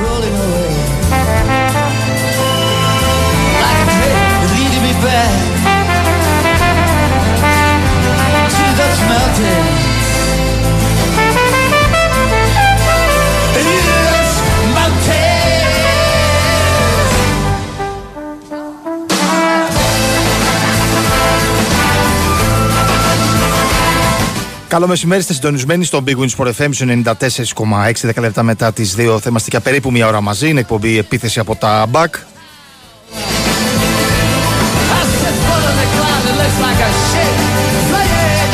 rolling away. Like a train leading me back Καλό μεσημέρι, είστε συντονισμένοι στο Big Wins Sport FM 94,6 10 λεπτά μετά τις 2. Θα είμαστε για περίπου μία ώρα μαζί. Είναι εκπομπή επίθεση από τα Back. I said, follow the cloud that looks like a ship. Flying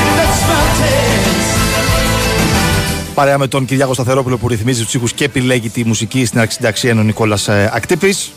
to the Dutch mountains. Παρέα με τον Κυριάκο Σταθερόπουλο που ρυθμίζει τους ήχους και επιλέγει τη μουσική στην αρχισυνταξία είναι ο Νικόλας Ακτύπης.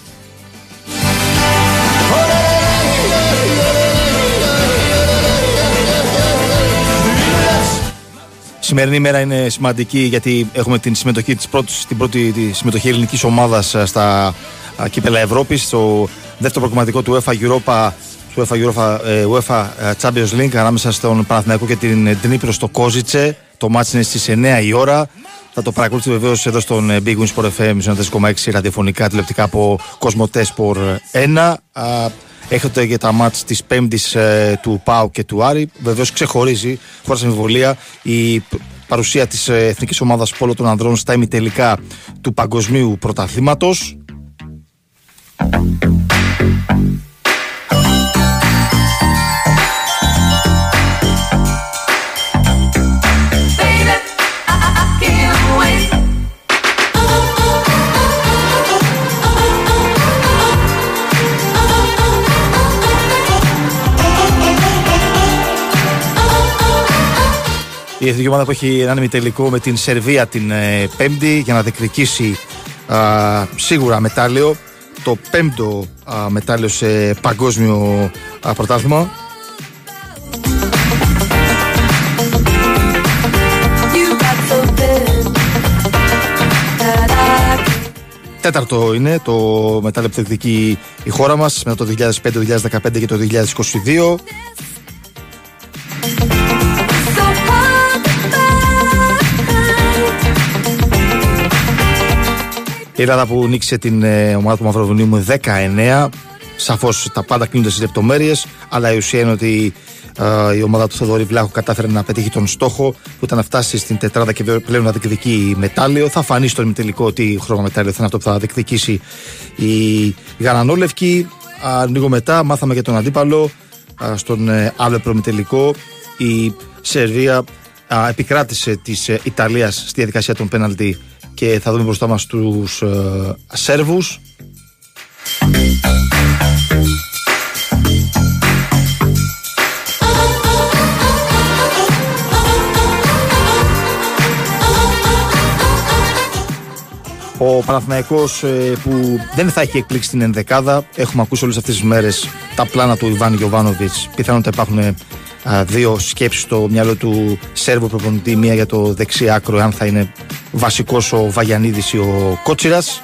Σημερινή ημέρα είναι σημαντική γιατί έχουμε την συμμετοχή της πρώτης, την πρώτη τη συμμετοχή ελληνικής ομάδας ε, στα α, κύπελα Ευρώπης στο δεύτερο προκριματικό του UEFA Europa του UEFA, Europa, ε, UEFA ε, Champions League ανάμεσα στον Παναθηναϊκό και την Ντνίπρο στο Κόζιτσε. Το μάτς είναι στις 9 η ώρα. Θα το παρακολουθείτε βεβαίως εδώ στον ε, Big Win Sport FM 94,6 ραδιοφωνικά τηλεοπτικά από Κοσμοτέ Sport 1. Α, Έχετε για τα μάτς της Πέμπτης ε, του ΠΑΟ και του Άρη. Βεβαίως ξεχωρίζει, χωρίς αμφιβολία, η π- παρουσία της ε, Εθνικής Ομάδας Πόλο των Ανδρών στα ημιτελικά του Παγκοσμίου Πρωταθλήματος. Εθνική ομάδα που έχει έναν ημιτελικό με την Σερβία την ε, Πέμπτη για να διεκδικήσει α, σίγουρα μετάλλιο. Το πέμπτο α, μετάλλιο σε παγκόσμιο α, πρωτάθλημα. You got something that I Τέταρτο είναι το μετάλλιο που διεκδικεί η χώρα μας μετά το 2005, το 2015 και το 2022. Η Ελλάδα που νίκησε την ε, ομάδα του Μαυροβουνίου με 19. Σαφώς τα πάντα κλείνονται στις λεπτομέρειες, αλλά η ουσία είναι ότι ε, η ομάδα του Θοδωρή Βλάχου κατάφερε να πετύχει τον στόχο που ήταν να φτάσει στην τετράδα και πλέον να διεκδικεί μετάλλιο. Θα φανεί στο ημιτελικό ότι χρώμα μετάλλιο θα είναι αυτό που θα διεκδικήσει η Γανανόλευκη. Α, λίγο μετά μάθαμε για τον αντίπαλο α, στον ε, άλλο προμητελικό. Η Σερβία α, επικράτησε της ε, Ιταλίας στη διαδικασία των πέναλτι και θα δούμε μπροστά μας τους ε, Σέρβους. Ο Παναθηναϊκός ε, που δεν θα έχει εκπλήξει την ενδεκάδα. Έχουμε ακούσει όλες αυτές τις μέρες τα πλάνα του Ιβάν Γιοβάνοβιτς. Πιθανότατα υπάρχουν ε, α, δύο σκέψεις στο μυαλό του Σέρβου προπονητή. Μία για το δεξί άκρο, αν θα είναι βασικός ο Βαγιανίδης ή ο Κότσιρας.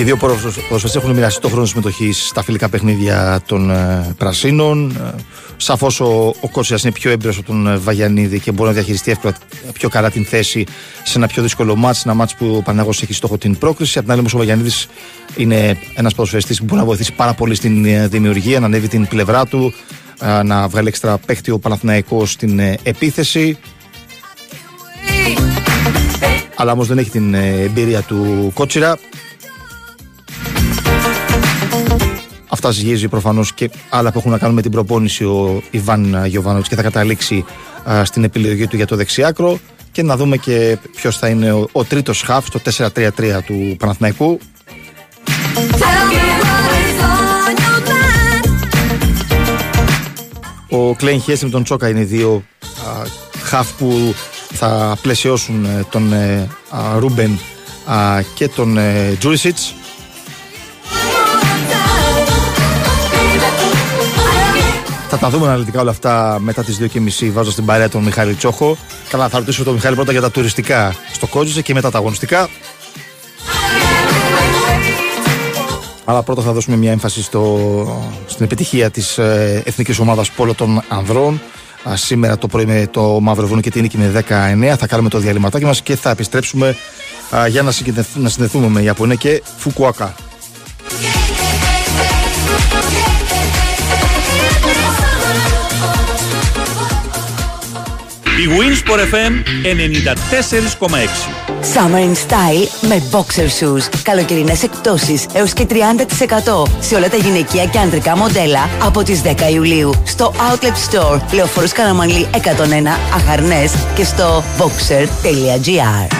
Οι δύο ποδοσφαιριστές έχουν μοιραστεί το χρόνο συμμετοχή στα φιλικά παιχνίδια των ε, Πρασίνων. Ε, Σαφώς ο, ο Κότσιας είναι πιο έμπειρος από τον ε, Βαγιανίδη και μπορεί να διαχειριστεί εύκολα ε, πιο καλά την θέση σε ένα πιο δύσκολο μάτς, ένα μάτς που ο Παναγός έχει στόχο την πρόκριση. Απ' την άλλη, όμως, ο Βαγιανίδης είναι ένας ποδοσφαιριστής που μπορεί να βοηθήσει πάρα πολύ στην ε, δημιουργία, να ανέβει την πλευρά του, ε, να βγάλει έξτρα παίχτη ο Παναθηναϊκός στην ε, επίθεση. Αλλά όμως δεν έχει την ε, εμπειρία του Κότσιρα. Αυτά ζυγίζει προφανώς και άλλα που έχουν να κάνουν με την προπόνηση ο Ιβάν Γιοβάνοβιτ και θα καταλήξει α, στην επιλογή του για το δεξιάκρο. Και να δούμε και ποιος θα είναι ο, ο τρίτος χαφ στο 4-3-3 του Παναθηναϊκού. Tell me what is on your mind. Ο Κλέιν Χέστη με τον Τσόκα είναι οι δύο α, χαφ που θα πλαισιώσουν ε, τον ε, α, Ρούμπεν α, και τον ε, Τζούρισιτς. Τα δούμε αναλυτικά όλα αυτά μετά τις 2.30 βάζω στην παρέα τον Μιχάλη Τσόχο. Καλά, θα ρωτήσω τον Μιχάλη πρώτα για τα τουριστικά στο Κόζισε και μετά τα αγωνιστικά. Αλλά πρώτα θα δώσουμε μια έμφαση στο, στην επιτυχία της ε, εθνικής ομάδας πόλο των ανδρών. Α, σήμερα το πρωί με το Μαυροβούνιο και την νίκη με 19. Θα κάνουμε το διαλυματάκι μας και θα επιστρέψουμε α, για να, συγκεντεθ- να συνδεθούμε με Ιαπωνία και Φουκουακά. Η Winsport FM 94,6. Summer in Style με boxer shoes. Καλοκαιρινές εκπτώσεις έως και 30% σε όλα τα γυναικεία και ανδρικά μοντέλα από τις 10 Ιουλίου στο Outlet Store Λεωφόρος Καραμανλή 101 Αχαρνές και στο boxer.gr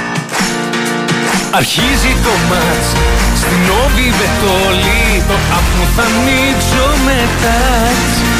Αρχίζει το μάτς Στην όβη βετόλη Το απ' μου θα ανοίξω με τάτς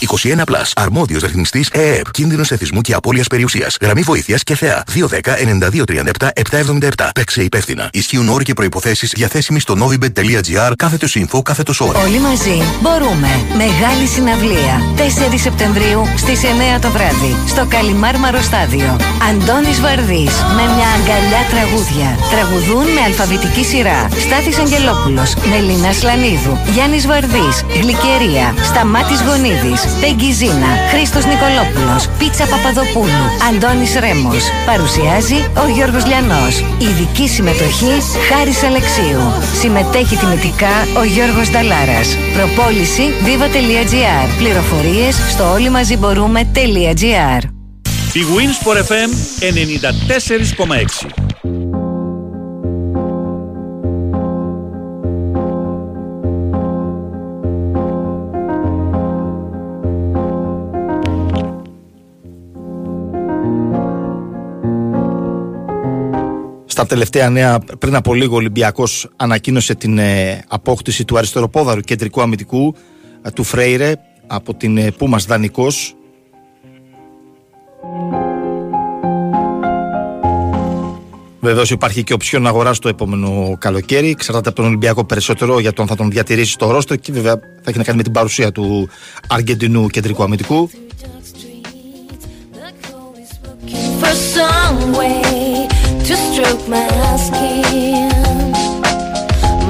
21 Plus. Αρμόδιος ρυθμιστής ΕΕΠ. Κίνδυνος εθισμού και απώλειας περιουσίας. Γραμμή βοήθειας και θεά. 210-9237-777. Παίξε υπεύθυνα. Ισχύουν όροι και προϋποθέσεις διαθέσιμοι στο novibet.gr κάθετος info κάθετος ώρα. Όλοι μαζί μπορούμε. Μεγάλη συναυλία. 4 Σεπτεμβρίου στις 9 το βράδυ. Στο Καλιμάρμαρο Στάδιο. Αντώνης Βαρδής με μια αγκαλιά τραγούδια. Τραγουδούν με αλφαβητική σειρά. Στάθης Αγγελόπουλος. Μελίνα Σλανίδου. Γιάννης Βαρδής. Γλυκερία. Σταμάτης Γονίδης. Πέγγι Ζήνα. Χρήστος Νικολόπουλος. Πίτσα Παπαδοπούλου. Αντώνης Ρέμος. Παρουσιάζει ο Γιώργος Λιανός. Ειδική συμμετοχή Χάρης Αλεξίου. Συμμετέχει τιμητικά ο Γιώργος Νταλάρας. Προπόληση viva.gr. Πληροφορίες στο όλοιμαζιμπορούμε.gr Η Winsport FM 94,6. Στα τελευταία νέα, πριν από λίγο, ο Ολυμπιακός ανακοίνωσε την ε, απόκτηση του αριστεροπόδαρου κεντρικού αμυντικού ε, του Φρέιρε από την ε, Πούμα Δανικό. Βεβαίως υπάρχει και οψιόν αγορά το επόμενο καλοκαίρι. Εξαρτάται από τον Ολυμπιακό περισσότερο για το αν θα τον διατηρήσει στο ρόστερ και βέβαια θα έχει να κάνει με την παρουσία του Αργεντινού κεντρικού αμυντικού. for some way to stroke my skin.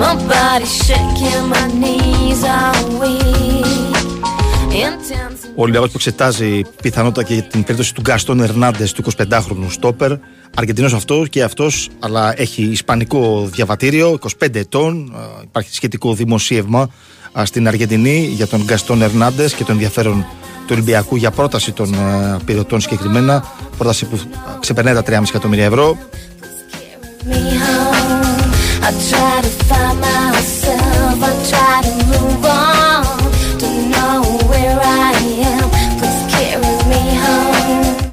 My body shaking, my knees are weak. Intense. Ο Ολυμπιακό που εξετάζει πιθανότητα και την περίπτωση του Γκαστόν Ερνάντες του 25χρονου Στόπερ. Αργεντινός αυτό και αυτός, αλλά έχει ισπανικό διαβατήριο, 25 ετών. Α, Υπάρχει σχετικό δημοσίευμα α, στην Αργεντινή για τον Γκαστόν Ερνάντες και το ενδιαφέρον του Ολυμπιακού για πρόταση των α, πυρετών συγκεκριμένα. Πρόταση που α, ξεπερνάει τα 3,5 εκατομμύρια ευρώ. me home. I try to find myself, I try to move on. Don't know where I am, please carry me home.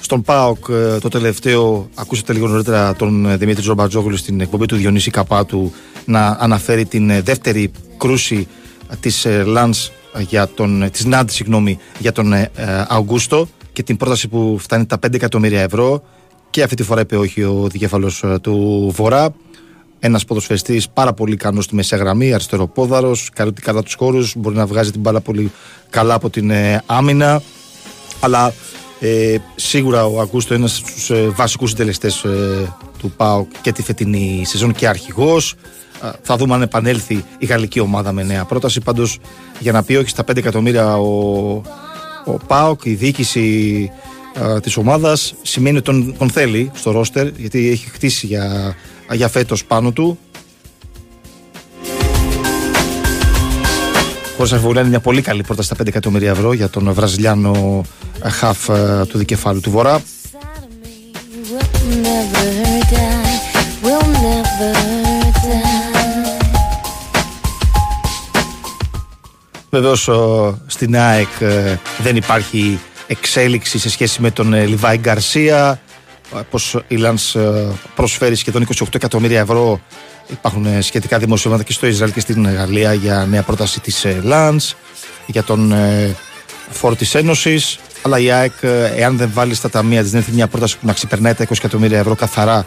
Στον ΠΑΟΚ ε, το τελευταίο, ακούσατε λίγο νωρίτερα τον ε, Δημήτρη Ζομπατζόγλου στην εκπομπή του Διονύση Καπάτου να αναφέρει την ε, δεύτερη κρούση ε, της ε, Λανς ε, για τον, ε, της ΝΑΝΤ συγγνώμη, για τον ε, ε, Αυγούστο και την πρόταση που φτάνει τα 5 εκατομμύρια ευρώ. Και αυτή τη φορά είπε όχι ο δικέφαλος ε, του Βορρά. Ένας ποδοσφαιριστής πάρα πολύ ικανός στη μεσαία γραμμή, αριστεροπόδαρος, καλύπτει καλά τους χώρους, μπορεί να βγάζει την μπάλα πολύ καλά από την ε, άμυνα. Αλλά ε, σίγουρα ο Αγκούστο είναι ένας στους ε, βασικούς συντελεστές ε, του ΠΑΟΚ και τη φετινή σεζόν και αρχηγός. Α, θα δούμε αν επανέλθει η γαλλική ομάδα με νέα πρόταση. Πάντως για να πει όχι στα 5 εκατομμύρια ο, ο ΠΑΟΚ η διοίκηση α, της ομάδας σημαίνει ότι τον, τον θέλει στο ρόστερ γιατί έχει χτίσει για, για φέτος πάνω του. Χωρί αμφιβολία είναι μια πολύ καλή πρόταση στα 5 εκατομμύρια ευρώ για τον Βραζιλιάνο ε, χαφ ε, του δικεφάλου του Βορρά. We'll never die, we'll never Βεβαίως στην ΑΕΚ ε, δεν υπάρχει εξέλιξη σε σχέση με τον ε, Λιβάι Γκαρσία. Πώς η Λανς ε, προσφέρει σχεδόν 28 εκατομμύρια ευρώ. Υπάρχουν ε, σχετικά δημοσιεύματα και στο Ισραήλ και στην Γαλλία για νέα πρόταση της Λανς, για τον ε, φόρο της Ένωσης. Αλλά η ΑΕΚ, ε, εάν δεν βάλει στα ταμεία της, δεν έρθει μια πρόταση που να ξεπερνάει τα 20 εκατομμύρια ευρώ καθαρά,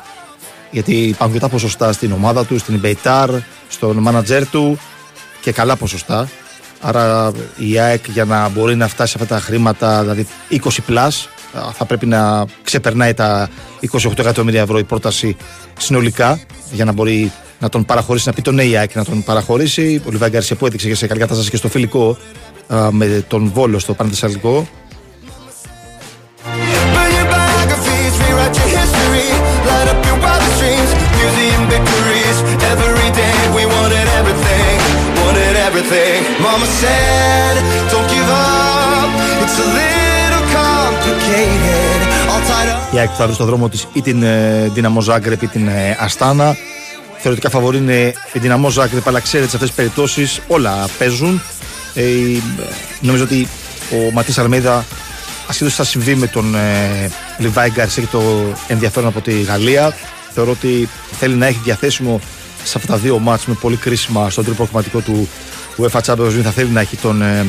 γιατί υπάρχουν αρκετά ποσοστά στην ομάδα του, στην Μπεϊτάρ, στον μάνατζέρ του και καλά ποσοστά. Άρα η ΑΕΚ για να μπορεί να φτάσει σε αυτά τα χρήματα, δηλαδή 20 plus, θα πρέπει να ξεπερνάει τα 28 εκατομμύρια ευρώ η πρόταση συνολικά για να μπορεί να τον παραχωρήσει, να πει τον ΑΕΚ να τον παραχωρήσει. Ο Λιβάη Γκαρσία που έδειξε και σε καλή κατάσταση και στο φιλικό α, με τον Βόλο στο Πανθεσσαλικό. Wanted everything. Mama said, don't give up. It's a little complicated. All tied up. Η ΑΕΚ θα βρει στον δρόμο της ή την ε, Δυναμό Ζάγκρεπ ή την ε, Αστάνα. Θεωρητικά φαβορή είναι η Δυναμό Ζάγκρεπ, αλλά ξέρετε σε αυτές τις περιπτώσεις όλα παίζουν. Ε, η- νομίζω ότι ο Ματής Αρμέιδα, ασχέτω τι θα συμβεί με τον ε, Λιβάη Γκαρσία και το ενδιαφέρον από τη Γαλλία, θεωρώ ότι θέλει να έχει διαθέσιμο σε αυτά τα δύο μάτς με πολύ κρίσιμα στον τρίτο προκριματικό του UEFA Champions League θα θέλει να έχει τον ε,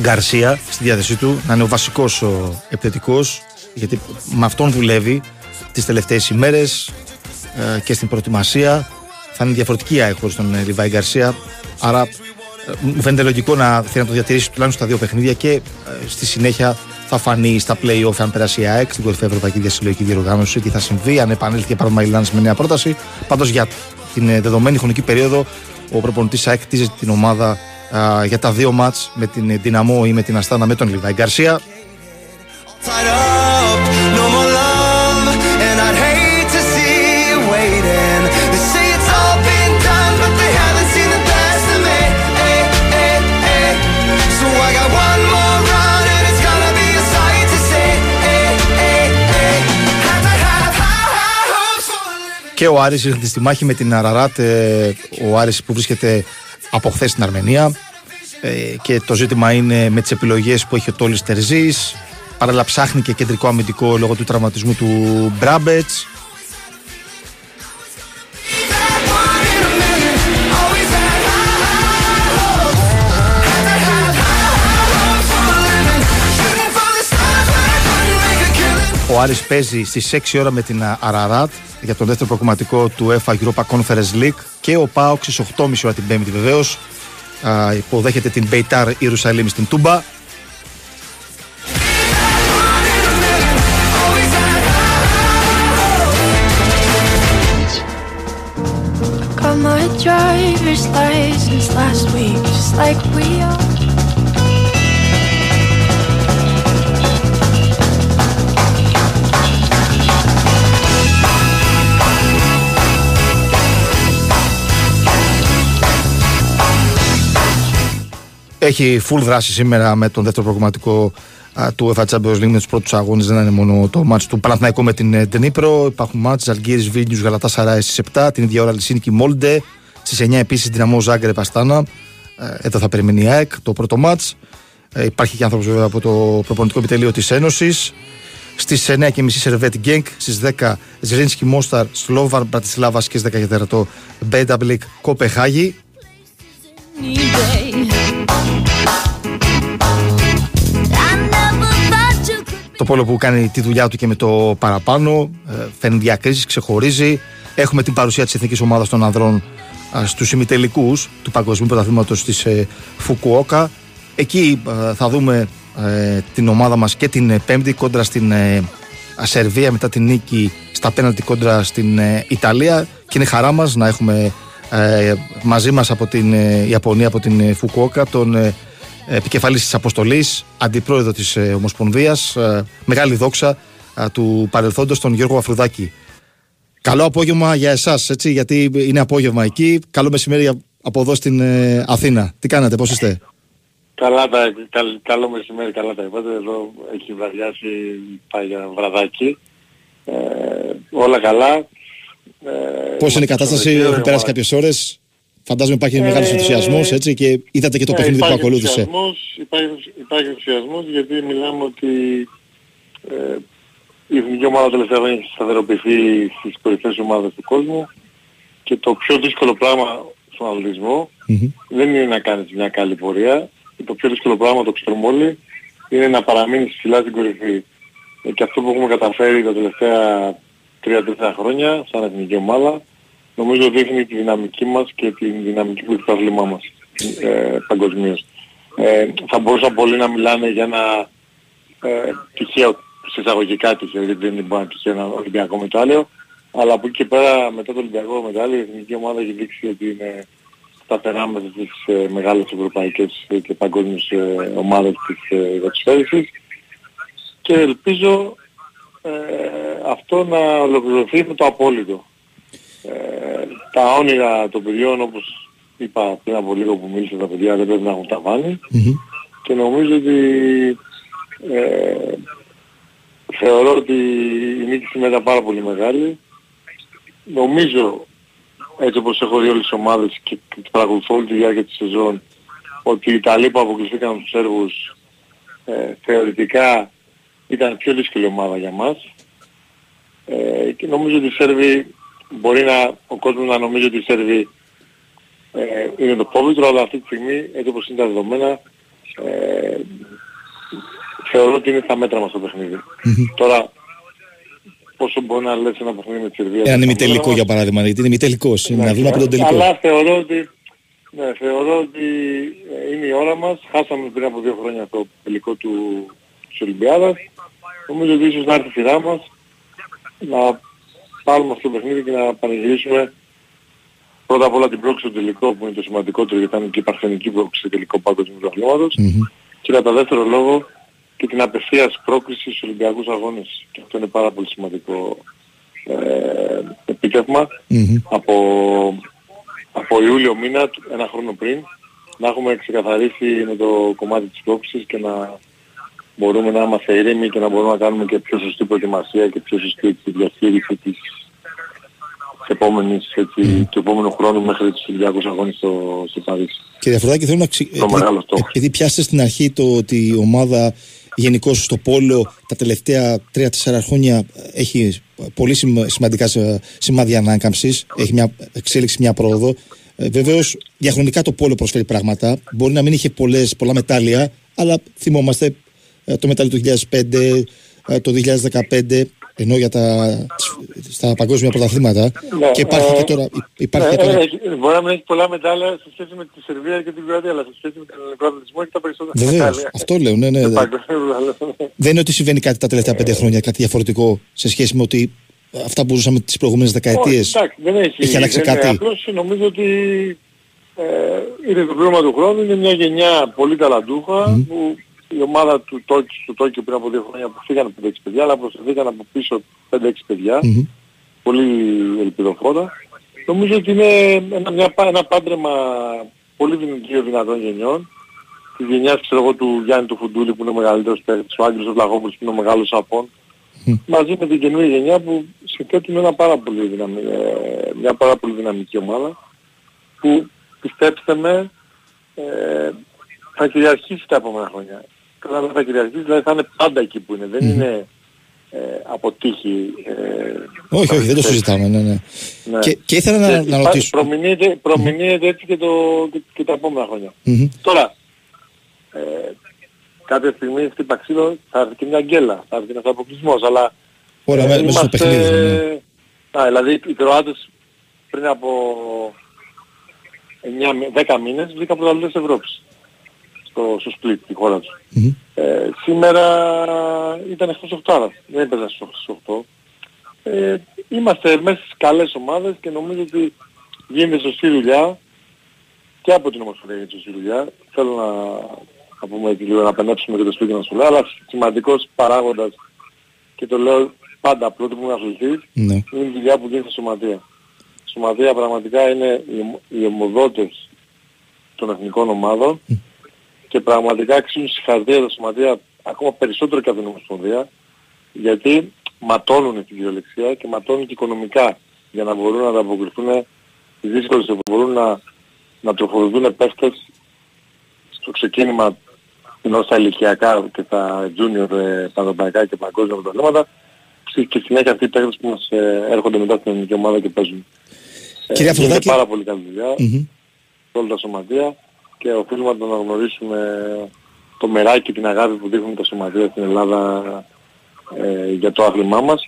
Γκαρσία στη διάθεσή του, να είναι ο βασικός ο επιθετικός γιατί με αυτόν δουλεύει τις τελευταίες ημέρες ε, και στην προετοιμασία θα είναι διαφορετική η ΑΕΚ χωρίς τον ε, Λιβάη Γκαρσία άρα ε, μου φαίνεται λογικό να θέλει να το διατηρήσει τουλάχιστον στα δύο παιχνίδια και ε, στη συνέχεια θα φανεί στα play-off αν περάσει η ΑΕΚ στην κορυφαία Ευρωπαϊκή Διασυλλογική Διοργάνωση τι θα συμβεί, αν επανέλθει και παράδειγμα η Λάνς με νέα πρόταση. Πάντως για την ε, δεδομένη χρονική περίοδο ο προπονητής ΑΕΚ χτίζει την ομάδα α, για τα δύο μάτς με την ε, Δυναμό ή με την Αστάνα με τον Λιβάη Γκαρσία. Και ο Άρης ήρθε στη μάχη με την Αραράτ, ε, ο Άρης που βρίσκεται από χθες στην Αρμενία. Ε, και το ζήτημα είναι με τις επιλογές που έχει ο Τόλης Τερζής. Παράλληλα ψάχνει και κεντρικό αμυντικό λόγω του τραυματισμού του Μπράμπετς. Ο Άρης παίζει στις 6 ώρα με την Αραράτ για τον δεύτερο προκομματικό του UEFA Europa Conference League και ο ΠΑΟΚ στις 8.30 ώρα την Πέμπτη βεβαίως α, υποδέχεται την Μπεϊτάρ Ιερουσαλήμ στην Τούμπα. Got my driver's license last week, just like we are. Έχει full δράση σήμερα με τον δεύτερο προγραμματικό α, του UEFA Champions League με τους πρώτους αγώνες. Δεν είναι μόνο το μάτς του Παναθηναϊκού με την ε, Ντενίπρο. Υπάρχουν μάτς Αλγύρι Βίλνιους Γαλατά Σαράι στις 7. Την ίδια ώρα Λυσίνικη Μόλντε. Στις 9 επίσης Δυναμό Ζάγκρε Παστάνα. Ε, Εδώ θα περιμένει η ΑΕΚ το πρώτο μάτς. Ε, Υπάρχει και άνθρωπος βέβαια από το προπονητικό επιτελείο της Ένωσης. Στις 9.30 Σερβέτ Γκένκ. Στις 10 Ζρίνσκι Μόσταρ Σλόβαρ Μπρατισλάβας και στις 10 το Μπένταμπλικ Κοπεγχάγη. Το πόλο που κάνει τη δουλειά του και με το παραπάνω. ε, Φέρνει διακρίσεις, ξεχωρίζει. Έχουμε την παρουσία της εθνικής ομάδας των ανδρών στους ημιτελικούς του Παγκοσμίου Πρωταθλήματος της ε, Φουκουόκα. Εκεί ε, θα δούμε ε, την ομάδα μας και την ε, Πέμπτη κόντρα στην ε, Σερβία μετά την νίκη στα πέναλτι κόντρα στην ε, Ιταλία. Και είναι χαρά μας να έχουμε ε, μαζί μας από την ε, Ιαπωνία, από την ε, Φουκουόκα, τον ε, επικεφαλής της αποστολής, αντιπρόεδρο της ε, Ομοσπονδίας, ε, μεγάλη δόξα ε, του παρελθόντος, τον Γιώργο Αφρουδάκη. Καλό απόγευμα για εσάς, έτσι, γιατί είναι απόγευμα εκεί. Καλό μεσημέρι για- από εδώ στην ε, Αθήνα. Τι κάνετε, πώς είστε; Καλά τα, καλ, καλό μεσημέρι, καλά τα είπατε. Εδώ έχει βραδιάσει, πάει για βραδάκι. Ε, όλα καλά. Ε, Πώς είναι η είμαστε κατάσταση, στο έχουν δοκείο, πέρασει ε, κάποιες ώρες. Φαντάζομαι υπάρχει Ε, μεγάλος ενθουσιασμός, έτσι, και είδατε και το ε, παιχνίδι που υπάρχει ακολούθησε. ενθουσιασμός, Υπάρχει, υπάρχει ενθουσιασμός γιατί μιλάμε ότι ε, η εθνική ομάδα τελευταία χρόνια έχει σταθεροποιηθεί στις κορυφαίες ομάδες του κόσμου και το πιο δύσκολο πράγμα στον αθλητισμό Μμμ. δεν είναι να κάνεις μια καλή πορεία. Το πιο δύσκολο πράγμα, το ξέρουμε όλοι, είναι να παραμείνεις ψηλά στην κορυφή. Ε, Και αυτό που έχουμε καταφέρει τα τελευταία 3-4 χρόνια σαν εθνική ομάδα νομίζω δείχνει τη δυναμική μας και τη δυναμική του εξάρτημά μας ε, παγκοσμίως. Ε, θα μπορούσαν πολλοί να μιλάνε για ένα ε, τυχαίο, σε εισαγωγικά τυχαίο, γιατί δεν μπορεί να τυχαίο ένα Ολυμπιακό μετάλλιο, αλλά από εκεί και πέρα μετά το Ολυμπιακό μετάλλιο η εθνική ομάδα έχει δείξει ότι είναι σταθερά μέσα στις ε, μεγάλες ευρωπαϊκές και παγκόσμιες ε, ομάδες της ε, εξωτερικής και ελπίζω ε, αυτό να ολοκληρωθεί με το απόλυτο. Ε, τα όνειρα των παιδιών όπως είπα πριν από λίγο που μίλησα τα παιδιά δεν πρέπει να έχουν ταβάνι και νομίζω ότι ε, θεωρώ ότι η νίκη σήμερα ήταν πάρα πολύ μεγάλη. Νομίζω έτσι όπως έχω δει όλες τις ομάδες και, και παρακολουθώ όλη τη διάρκεια της σεζόν ότι οι Ιταλοί που αποκλειστήκαν από τους Σέρβους ε, θεωρητικά ήταν πιο δύσκολη ομάδα για μας ε, και νομίζω ότι οι Σέρβοι μπορεί να, ο κόσμος να νομίζει ότι οι Σέρβοι ε, είναι το πόβητρο αλλά αυτή τη στιγμή έτσι όπως είναι τα δεδομένα ε, θεωρώ ότι είναι στα μέτρα μας το παιχνίδι. Τώρα πόσο μπορεί να λες ένα παιχνίδι με τη Σερβία. Έναν ημιτελικό για παράδειγμα, γιατί είναι ημιτελικός. Ναι, να δούμε από τον τελικός. Αλλά θεωρώ ότι, ναι, θεωρώ ότι ε, είναι η ώρα μας. Χάσαμε πριν από δύο χρόνια το τελικό του, της Ολυμπιάδας. Νομίζω ότι ίσως να έρθει η σειρά μας να πάρουμε αυτό το παιχνίδι και να πανηγυρίσουμε. Πρώτα απ' όλα την πρόκληση στο τελικό που είναι το σημαντικότερο γιατί ήταν και η παρθενική πρόκληση στο τελικό παγκοσμίου του αθλήματος και κατά δεύτερο λόγο και την απευθείας πρόκληση στους Ολυμπιακούς Αγώνες. Και αυτό είναι πάρα πολύ σημαντικό ε, επίτευγμα. Από, από Ιούλιο μήνα, ένα χρόνο πριν, να έχουμε ξεκαθαρίσει με το κομμάτι της πρόκλησης και να μπορούμε να είμαστε ήρεμοι και να μπορούμε να κάνουμε και πιο σωστή προετοιμασία και πιο σωστή έτσι, διαχείριση της επόμενης, έτσι, του επόμενου χρόνου μέχρι τους Ολυμπιακούς Αγώνες στο, στο Παρίσι. Κύριε Αφροδάκη, θέλω να ξε... Το μεγάλο στόχο. επειδή πιάσετε στην αρχή το ότι η ομάδα γενικώς στο πόλο τα τελευταία 3-4 χρόνια έχει πολύ σημα- σημαντικά σε- σημάδια ανάκαμψης, έχει μια εξέλιξη, μια πρόοδο. Ε, Βεβαίως, διαχρονικά το πόλο προσφέρει πράγματα. Μπορεί να μην είχε πολλές, πολλά μετάλλια, αλλά θυμόμαστε ε, το μετάλλιο του 2005, ε, το 2015, ενώ για τα, στα παγκόσμια πρωταθλήματα. Ναι, και υπάρχει ε, και τώρα. Υπάρχει Ε, και τώρα ε, έχει- μπορεί να μην έχει πολλά μετάλλια σε σχέση με τη Σερβία και την Κροατία, αλλά σε σχέση με τον ελληνικό αθλητισμό έχει τα περισσότερα Βεβαίως, μετάλλια. αυτό λέω. Ναι, ναι, Σε ναι. παγκόσμιο- Δεν είναι ότι συμβαίνει κάτι τα τελευταία πέντε χρόνια, κάτι διαφορετικό σε σχέση με ότι αυτά που ζούσαμε τις προηγούμενες δεκαετίες. Όχι, εντάξει, δεν έχει, Έχει αλλάξει δεν είναι κάτι. Απλώς νομίζω ότι ε, είναι το πλήρωμα του χρόνου, είναι μια γενιά πολύ ταλαντούχα που η ομάδα του Τόκιο, του Τόκιο πριν από δύο χρόνια που φύγανε 5-6 παιδιά, αλλά προσθέθηκαν από πίσω 5-6 παιδιά, Μμμ. πολύ ελπιδοφόρα. Νομίζω ότι είναι ένα, μια, πα- ένα πάντρεμα πολύ δυνατών δυνατών γενιών. Της γενιάς ξέρω εγώ του Γιάννη του Φουντούλη που είναι ο μεγαλύτερος παίκτης, ο Άγγελος ο Βλαχόπουλος που είναι ο μεγάλος Σαπών. Μαζί με την καινούργια γενιά που συνθέτουν ένα πάρα πολύ δυναμι, ε, μια πάρα πολύ δυναμική ομάδα που πιστέψτε με ε, θα κυριαρχήσει τα επόμενα χρόνια. Καλά δεν θα κυριαρχήσει, δηλαδή θα είναι πάντα εκεί που είναι. Δεν είναι ε, από τύχη. Ε, Όχι, όχι, δεν το συζητάμε. Ναι, ναι. ναι. Και, και ήθελα να, Και να υπά- ρωτήσω. Προμηνύεται, προμηνύεται έτσι και, το, και, και τα επόμενα χρόνια. Μμμ. Τώρα, ε, κάποια στιγμή χτύπα ξύλο θα έρθει και μια γκέλα, θα έρθει και ένας αποκλεισμός, αλλά Όλα ε, μέ- μέσα στο είμαστε- παιχνίδι. ναι. Α, δηλαδή οι Κροάτες πριν από 9, με- 10 μήνες βγήκαν πρωταθλητές της Ευρώπης στο, στο Split, τη χώρα τους. Μμμ. Ε, σήμερα ήταν εκτός οκτάδας, δεν έπαιζαν στους 8. Ε, είμαστε μέσα στις καλές ομάδες και νομίζω ότι γίνεται σωστή δουλειά και από την Ομοσπονδία γίνεται σωστή δουλειά. Θέλω να, να πούμε έτσι λίγο να πενέψουμε και το σπίτι μας πολλά, αλλά σημαντικός παράγοντας και το λέω πάντα απλό που είμαι αθλητής, Ναι. είναι η δουλειά που γίνεται στη Σωματεία. Η Σωματεία πραγματικά είναι οι, ομο- οι αιμοδότες των εθνικών ομάδων και πραγματικά αξίζουν συγχαρητήρια τα Σωματεία ακόμα περισσότερο και από την Ομοσπονδία γιατί ματώνουν την κυριολεξία και ματώνουν και οικονομικά για να μπορούν να ανταποκριθούν στις δύσκολες που μπορούν να, να τροφοδοτούν παίχτες στο ξεκίνημα ενώ στα ηλικιακά και τα junior ε, πανευρωπαϊκά και παγκόσμια πρωταθλήματα και συνέχεια αυτοί οι παίχτες που μας ε, έρχονται μετά στην ελληνική ομάδα και παίζουν. Ε, Κυρία γίνεται Αφροδάκη. πάρα πολύ καλή δουλειά Μμμ. σε όλα τα σωματεία και οφείλουμε να τον αναγνωρίσουμε το μεράκι και την αγάπη που δείχνουν τα σωματεία στην Ελλάδα ε, για το άθλημά μας.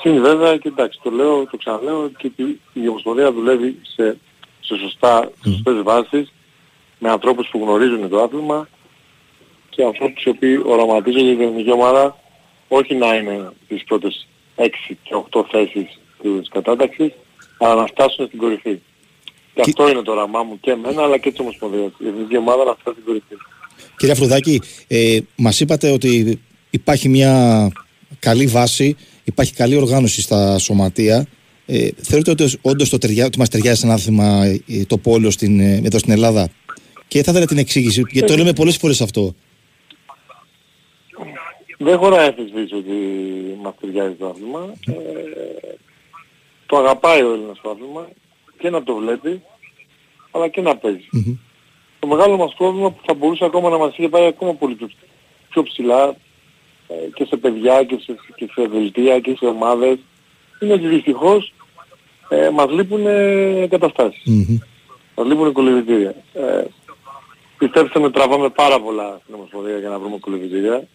Συν βέβαια και εντάξει το λέω, το ξαναλέω και η- η Ομοσπονδία δουλεύει σε, σε σωστά, σε σωστές βάσεις με ανθρώπους που γνωρίζουν το άθλημα και ανθρώπους οι οποίοι οραματίζονται την εθνική ομάδα όχι να είναι τις πρώτες 6 και 8 θέσεις της κατάταξης αλλά να φτάσουν στην κορυφή. Και αυτό είναι το όραμά μου και εμένα αλλά και της Ομοσπονδίας. Η εθνική ομάδα να φτάσει στην κορυφή. Κύριε Αφροδάκη, ε, μας είπατε ότι υπάρχει μια καλή βάση, υπάρχει καλή οργάνωση στα σωματεία. Ε, θεωρείτε ότι όντως το ταιριά, ότι μας ταιριάζει ένα άθλημα ε, το πόλο στην, ε, εδώ στην Ελλάδα; Και θα ήθελα την εξήγηση, γιατί το λέμε πολλές φορές αυτό. Δεν χωράει αμφισβήτηση ότι μας ταιριάζει το άθλημα. Ε, το αγαπάει ο Έλληνας το άθλημα και να το βλέπει αλλά και να παίζει. Το μεγάλο μας πρόβλημα που θα μπορούσε ακόμα να μας είχε πάει ακόμα πολύ πιο, πιο ψηλά ε, και σε παιδιά και σε, και σε δελτία και σε ομάδες είναι ότι δυστυχώς ε, μας λείπουν ε, καταστάσεις. Μας λείπουν κολυβητήρια. Ε, πιστέψτε με τραβάμε πάρα πολλά στην Ομοσπονδία για να βρούμε κολυβητήρια.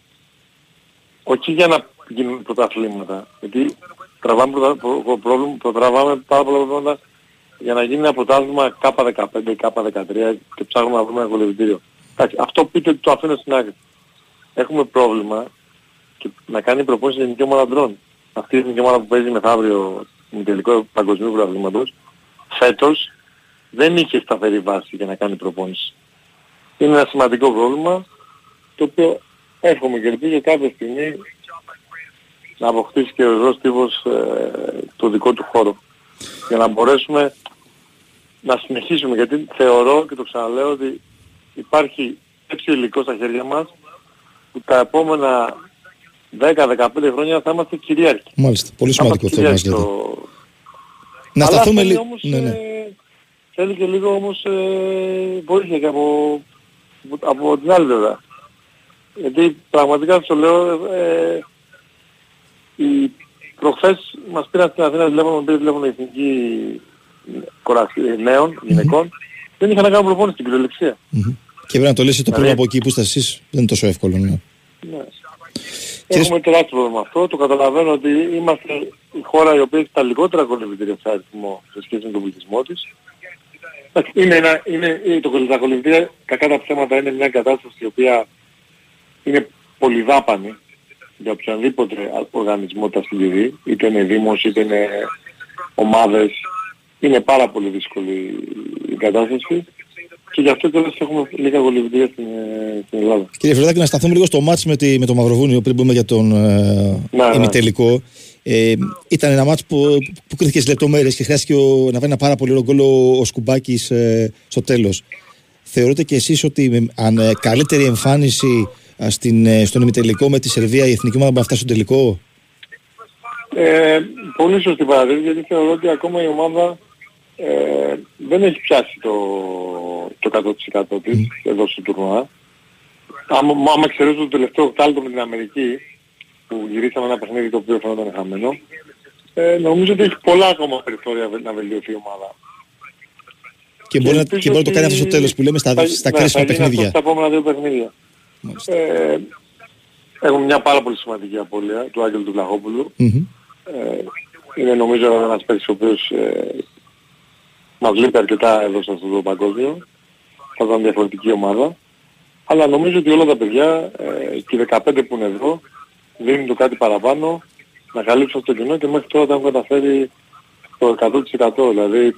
Όχι για να γίνουν πρωταθλήματα. Γιατί τραβάμε, πρωτα, προ, προ, πρόβλημα, προτραβάμε πάρα πολλά πράγματα για να γίνει ένα πρωτάθλημα K15, K13 και ψάχνουμε να βρούμε ένα κολυβητήριο. Εντάξει, αυτό πείτε το αφήνω στην άκρη. Έχουμε πρόβλημα και να κάνει προπόνηση η εθνική ομάδα αντρών. Αυτή η εθνική ομάδα που παίζει μεθαύριο με τελικό παγκοσμίου πρωταθλήματος, φέτος δεν είχε σταθερή βάση για να κάνει προπόνηση. Είναι ένα σημαντικό πρόβλημα το οποίο εύχομαι και ελπίζω κάποια στιγμή να αποκτήσει και ο Ροζός Τύπος ε, το δικό του χώρο για να μπορέσουμε να συνεχίσουμε γιατί θεωρώ και το ξαναλέω ότι υπάρχει τέτοιο υλικό στα χέρια μας που τα επόμενα 10-15 χρόνια θα είμαστε κυρίαρχοι. Μάλιστα, πολύ Θα είμαστε σημαντικό θέμα. κυρίαρχοι γιατί. στο- Να Αλλά σταθούμε θέλει λίγο. όμως, Ναι, ναι. ε, θέλει και λίγο όμως ε, βοήθεια και από, από την άλλη πλευρά. Γιατί πραγματικά σας το λέω, ε, οι προχθές μας πήραν στην Αθήνα τηλέφωνο, με πήρε τηλέφωνο η εθνική κορασί, νέων, γυναικών, δεν είχαν να κάνουν προπόνηση στην κυριολεξία. Μμμ. Και πρέπει να το λύσετε το πρόβλημα από εκεί που είστε εσείς. Δεν είναι τόσο εύκολο. Ναι. Ναι. Έχουμε τεράστιο πρόβλημα αυτό. Το καταλαβαίνω ότι είμαστε η χώρα η οποία έχει τα λιγότερα κολυμπητήρια σε αριθμό σε σχέση με τον πληθυσμό της. Εντάξει, Είναι ένα, είναι, είναι το, τα κολυμπητήρια κακά τα ψέματα είναι μια κατάσταση η οποία είναι πολυδάπανη για οποιονδήποτε οργανισμό τα συλληβεί, είτε είναι δήμος, είτε είναι ομάδες. Είναι πάρα πολύ δύσκολη η κατάσταση και γι' αυτό τώρα έχουμε λίγα κολυμπητήρια στην, ε, στην Ελλάδα. Κύριε Φρεδάκη, να σταθούμε λίγο στο μάτς με, τη, με το Μαυροβούνιο πριν πούμε για τον ε, Ναι, ναι. ημιτελικό. Ε, ήταν ένα μάτς που, που κρίθηκε στις λεπτομέρειες και χρειάστηκε ο, να βάλει ένα πάρα πολύ ωραίο γκολ ο, ο Σκουμπάκης ε, στο τέλος. Θεωρείτε και εσείς ότι με αν, ε, καλύτερη εμφάνιση α, στην, ε, στον ημιτελικό με τη Σερβία η εθνική ομάδα μπορεί να φτάσει στο τελικό; Ε, πολύ σωστή παρατήρηση γιατί θεωρώ ότι ακόμα η ομάδα ε, δεν έχει πιάσει το, το 100% της εδώ στο τουρνουά. Άμα, άμα εξαιρέσω το τελευταίο οκτάλεπτο με την Αμερική που γυρίσαμε ένα παιχνίδι το οποίο φαινόταν χαμένο ε, νομίζω ότι έχει πολλά ακόμα περιθώρια βε- να βελτιωθεί η ομάδα. Και μπορεί, να, ελπίζω και μπορεί να το κάνει ότι αυτό στο τέλος που λέμε στα, θα- στα ναι, κρίσιμα θα γίνει αυτό παιχνίδια. Στα επόμενα δύο παιχνίδια. Μάλιστα. Ε, έχουμε μια πάρα πολύ σημαντική απώλεια του Άγγελου του Βλαχόπουλου. Μμμ. Ε, είναι νομίζω ένας παίκτης ο οποίος ε, μας λείπει αρκετά εδώ σε αυτό το παγκόσμιο. Θα ήταν διαφορετική ομάδα. Αλλά νομίζω ότι όλα τα παιδιά ε, και οι 15 που είναι εδώ δίνουν το κάτι παραπάνω να καλύψουν αυτό το κοινό και μέχρι τώρα τα έχουν καταφέρει το 100%. Δηλαδή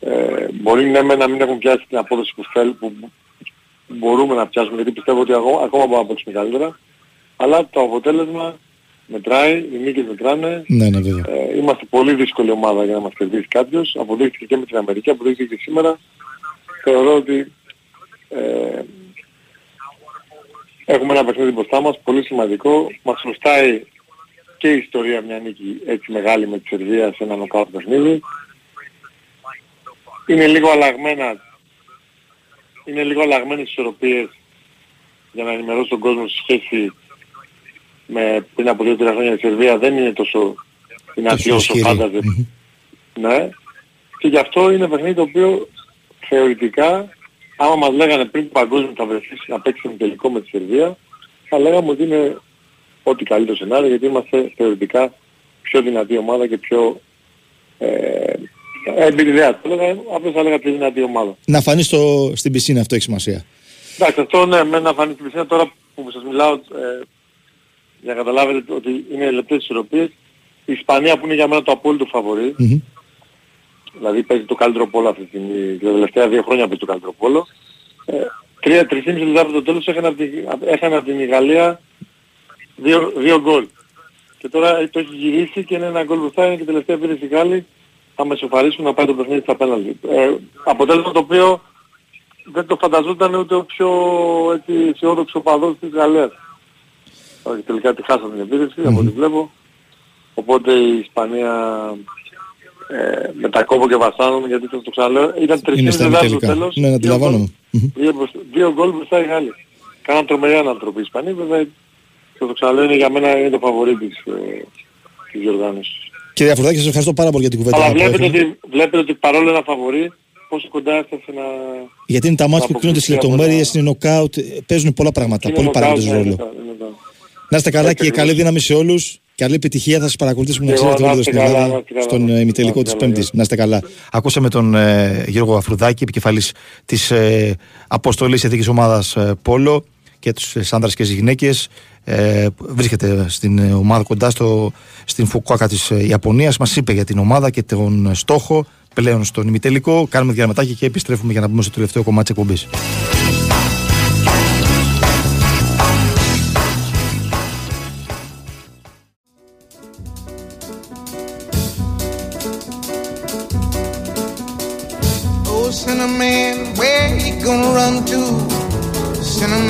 ε, μπορεί ναι μεν να μην έχουν πιάσει την απόδοση που θέλουν, που μπορούμε να πιάσουμε γιατί πιστεύω ότι ακόμα, ακόμα μπορούμε να παίξουμε καλύτερα. Αλλά το αποτέλεσμα μετράει, οι νίκες μετράνε. Ναι, ναι, βέβαια. Ε, είμαστε πολύ δύσκολη ομάδα για να μας κερδίσει κάποιος. Αποδείχθηκε και με την Αμερική, αποδείχθηκε και σήμερα. Θεωρώ ότι ε, έχουμε ένα παιχνίδι μπροστά μας, πολύ σημαντικό. Μας χρωστάει και η ιστορία μια νίκη έτσι μεγάλη με τη Σερβία σε ένα νοκάουτ παιχνίδι. Είναι λίγο αλλαγμένα, είναι λίγο αλλαγμένες οι ισορροπίες για να ενημερώσω τον κόσμο σε σχέση με πριν από 2-3 χρόνια η Σερβία δεν είναι τόσο δυνατή Τόσο όσο ισχυρή. φάνταζες. Ναι. Και γι' αυτό είναι παιχνίδι το οποίο θεωρητικά άμα μας λέγανε πριν το παγκόσμιο θα βρεθείς να παίξουμε τελικό με τη Σερβία θα λέγαμε ότι είναι ό,τι καλύτερο σενάριο γιατί είμαστε θεωρητικά πιο δυνατή ομάδα και πιο ε, εμπειριδέα. Το έλεγα, απλώς θα έλεγα πιο δυνατή ομάδα. Να φανεί στο, στην πισίνα, αυτό έχει σημασία. Εντάξει, αυτό ναι, με να φανεί στην πισίνα τώρα που σας μιλάω ε, για να καταλάβετε ότι είναι λεπτές ισορροπίες. Η Ισπανία που είναι για μένα το απόλυτο φαβορή, Μμμ. δηλαδή παίζει το καλύτερο πόλο αυτή τη στιγμή, τα τελευταία δύο χρόνια παίζει το καλύτερο πόλο. Ε, τρία, τρισήμιση λεπτά από το τέλος έχανε από την, έχανε από την Γαλλία δύο, δύο γκολ. Και τώρα το έχει γυρίσει και είναι ένα γκολ μπροστά είναι και τελευταία πήρε οι Γάλλοι θα με σοφαρίσουν να πάει το παιχνίδι στα πέναλτι. Ε, αποτέλεσμα το οποίο δεν το φανταζόταν ούτε ο πιο έτσι, αισιόδοξος παδός της Γαλλίας. Όχι, τελικά τη χάσαμε την επίθεση, από ό,τι βλέπω. Οπότε η Ισπανία ε, με τα κόμπο και βασάνομαι, γιατί θα το ξαναλέω, ήταν Είναι στα 3,5 λεπτά στο τελικά. τέλος. Ναι, να δύο αντιλαμβάνομαι. γκολ. Μμμ. Δύο, μπροστά- δύο γκολ μπροστά οι Γάλλοι. Κάναν τρομερή ανατροπή οι Ισπανοί, βέβαια και το ξαναλέω είναι για μένα είναι το φαβορή της, ε, της διοργάνωσης. Κύριε Αφροδάκη, σας ευχαριστώ πάρα πολύ για την κουβέντα Αλλά που βλέπετε έχουμε. ότι, βλέπετε ότι παρόλο ένα φαβορή, πόσο κοντά έφτασε να... Γιατί είναι τα μάτια που να κρίνονται στις αποκλειστεί από λεπτομέρειες, ένα- είναι νοκάουτ, ε, παίζουν πολλά πράγματα, είναι πολλοί νοκάουτ, παράγοντες ναι, ρόλο. είναι τα- είναι τα- Να είστε καλά Έτσι και ακριβώς. καλή δύναμη σε όλους. Καλή επιτυχία, θα σας παρακολουθήσουμε να Και ξέρετε εγώ, να όλο είστε στην καλά, να Ελλάδα είστε καλά. στον Να ε, είστε ημιτελικό της καλά, Πέμπτης. γεια. Να είστε καλά. Ακούσαμε τον ε, Γιώργο Αφρουδάκη, επικεφαλής της ε, αποστολής εθνικής ομάδας ε, Πόλο και τους ε, άνδρες και τις γυναίκες. Ε, βρίσκεται στην ε, ομάδα κοντά στο, στην Φουκουάκα της ε, Ιαπωνίας. Μας είπε για την ομάδα και τον ε, στόχο πλέον στον ημιτελικό. Κάνουμε διαρματάκι και επιστρέφουμε για να μπούμε στο τελευταίο κομμάτι της εκπομπής. Oh, Cinnamon, where you gonna run to? Cinnamon,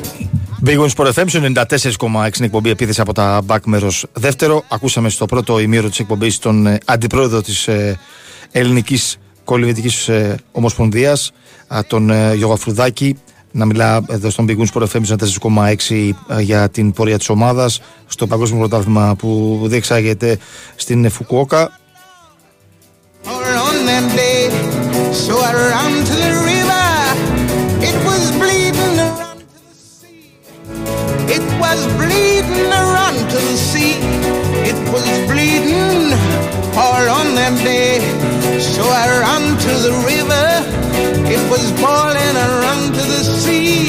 Big Wings Sport FM, στο 94,6 είναι εκπομπή επίθεση από τα back μέρος δεύτερο. Ακούσαμε στο πρώτο ημίρο της εκπομπής τον ε, αντιπρόεδρο της ε, Ελληνικής Κολυβητική ε, Ομοσπονδίας, τον ε, Γιώργο Αφρουδάκη, να μιλά εδώ στον Big Wings Sport FM στο 4,6 ε, για την πορεία της ομάδας στο παγκόσμιο πρωτάθλημα που διεξάγεται στην Φουκουόκα. All on that day, so all on that day, so I ran to the river. It was boiling, I ran to the sea.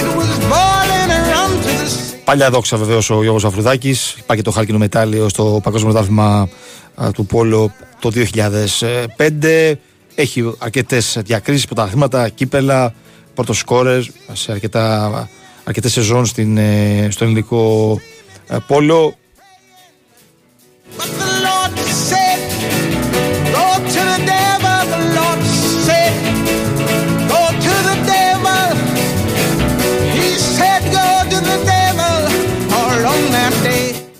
It was boiling, I ran to the sea. Παλιά δόξα βεβαίως ο Γιώργος Αφρουδάκης Υπάρχει και το χάλκινο μετάλλιο στο Παγκόσμιο Πρωτάθλημα α, του Πόλο το 2005. Έχει αρκετές διακρίσεις, πρωταθλήματα, κύπελα, πρώτος σκόρερ σε αρκετά, αρκετές σεζόν στην, ε, στο ελληνικό ε, Πόλο.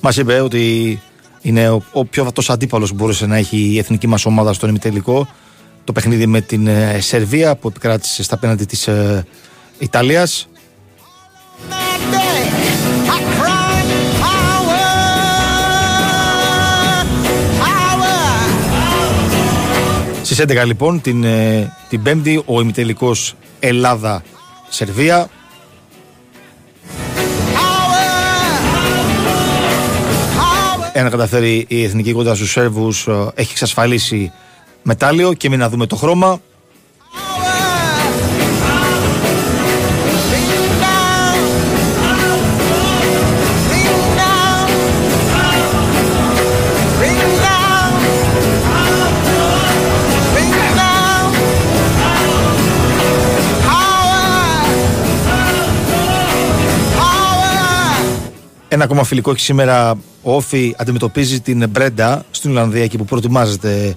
Μας είπε ότι είναι ο, ο πιο βατός αντίπαλος που μπορούσε να έχει η εθνική μας ομάδα στον ημιτελικό. Το παιχνίδι με την ε, Σερβία που επικράτησε στα πέναντι της ε, Ιταλίας. That day, I cried, Power, power. Στις 11 λοιπόν την, ε, την Πέμπτη ο ημιτελικός Ελλάδα-Σερβία. Ένα καταφέρει η εθνική κοντά στους Σέρβους ε, έχει εξασφαλίσει μετάλλιο και μην να δούμε το χρώμα. Ένα ακόμα φιλικό έχει σήμερα ο Όφη αντιμετωπίζει την Μπρέντα στην Ολλανδία εκεί που προετοιμάζεται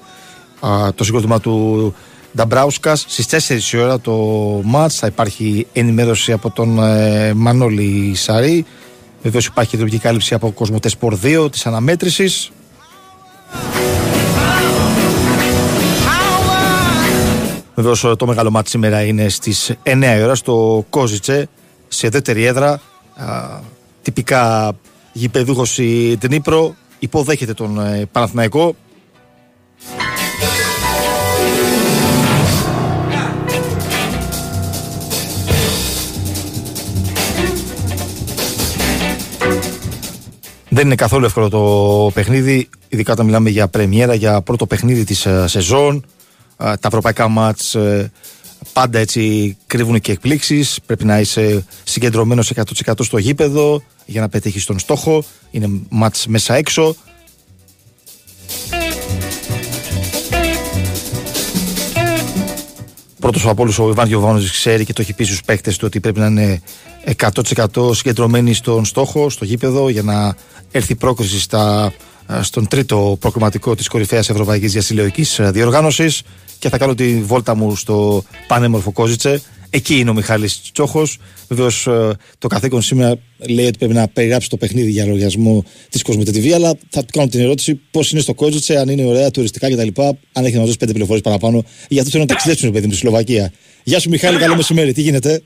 α, το συγκρότημα του Νταμπράουσκα. Στις 4 η ώρα το μάτς θα υπάρχει ενημέρωση από τον ε, Μανώλη Σαρή. Βεβαίως υπάρχει ειδική κάλυψη από Κοσμοτέ Σπορ 2 της αναμέτρησης. Βεβαίως το μεγάλο μάτι σήμερα είναι στις 9 η ώρα στο Κόζιτσε, σε δεύτερη έδρα. Α, τυπικά γηπεδούχος η Τνίπρο υποδέχεται τον ε, Παναθηναϊκό. Δεν είναι καθόλου εύκολο το παιχνίδι, ειδικά όταν μιλάμε για πρεμιέρα, για πρώτο παιχνίδι της ε, σεζόν. Ε, τα ευρωπαϊκά μάτς ε, πάντα έτσι κρύβουν και εκπλήξεις. Πρέπει να είσαι συγκεντρωμένος 100% στο γήπεδο για να πετύχεις τον στόχο. Είναι μάτς μέσα έξω. Πρώτος από όλους ο Ιβάν Γιοβάνο ξέρει και το έχει πει στους παίκτες του ότι πρέπει να είναι 100% συγκεντρωμένοι στον στόχο, στο γήπεδο, για να έρθει πρόκριση στα, στον τρίτο προκριματικό της κορυφαίας Ευρωπαϊκής Διασυλλογικής Διοργάνωση. Και θα κάνω τη βόλτα μου στο πανέμορφο Κόζιτσε. Εκεί είναι ο Μιχάλης Τσόχος. Βεβαίως το καθήκον σήμερα λέει ότι πρέπει να περιγράψει το παιχνίδι για λογαριασμό της Κοσμοτέ αλλά θα του κάνω την ερώτηση πώς είναι στο Κόζιτσε, αν είναι ωραία, τουριστικά κτλ. Αν έχει να δώσει πέντε πληροφορίες παραπάνω. Για αυτό θέλω να ταξιδέψουν, παιδί μου, στη Σλοβακία. Γεια σου, Μιχάλη, καλό μεσημέρι. Τι γίνεται,